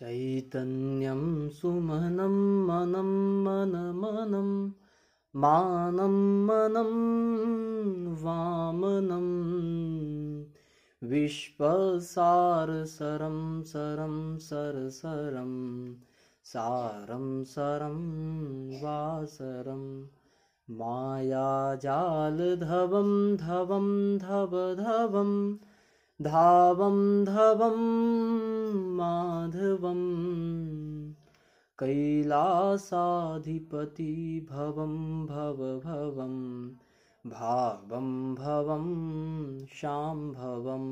चैतन्यं सुमनं मनं मनमनं मानं मनं वामनं विश्वसारसरं सरं सरसरं सारं सरं वासरं मायाजालधवं धवं धवधवं धावं धवं माधवं कैलासाधिपति भव भवं भावं भवं शाम्भवम्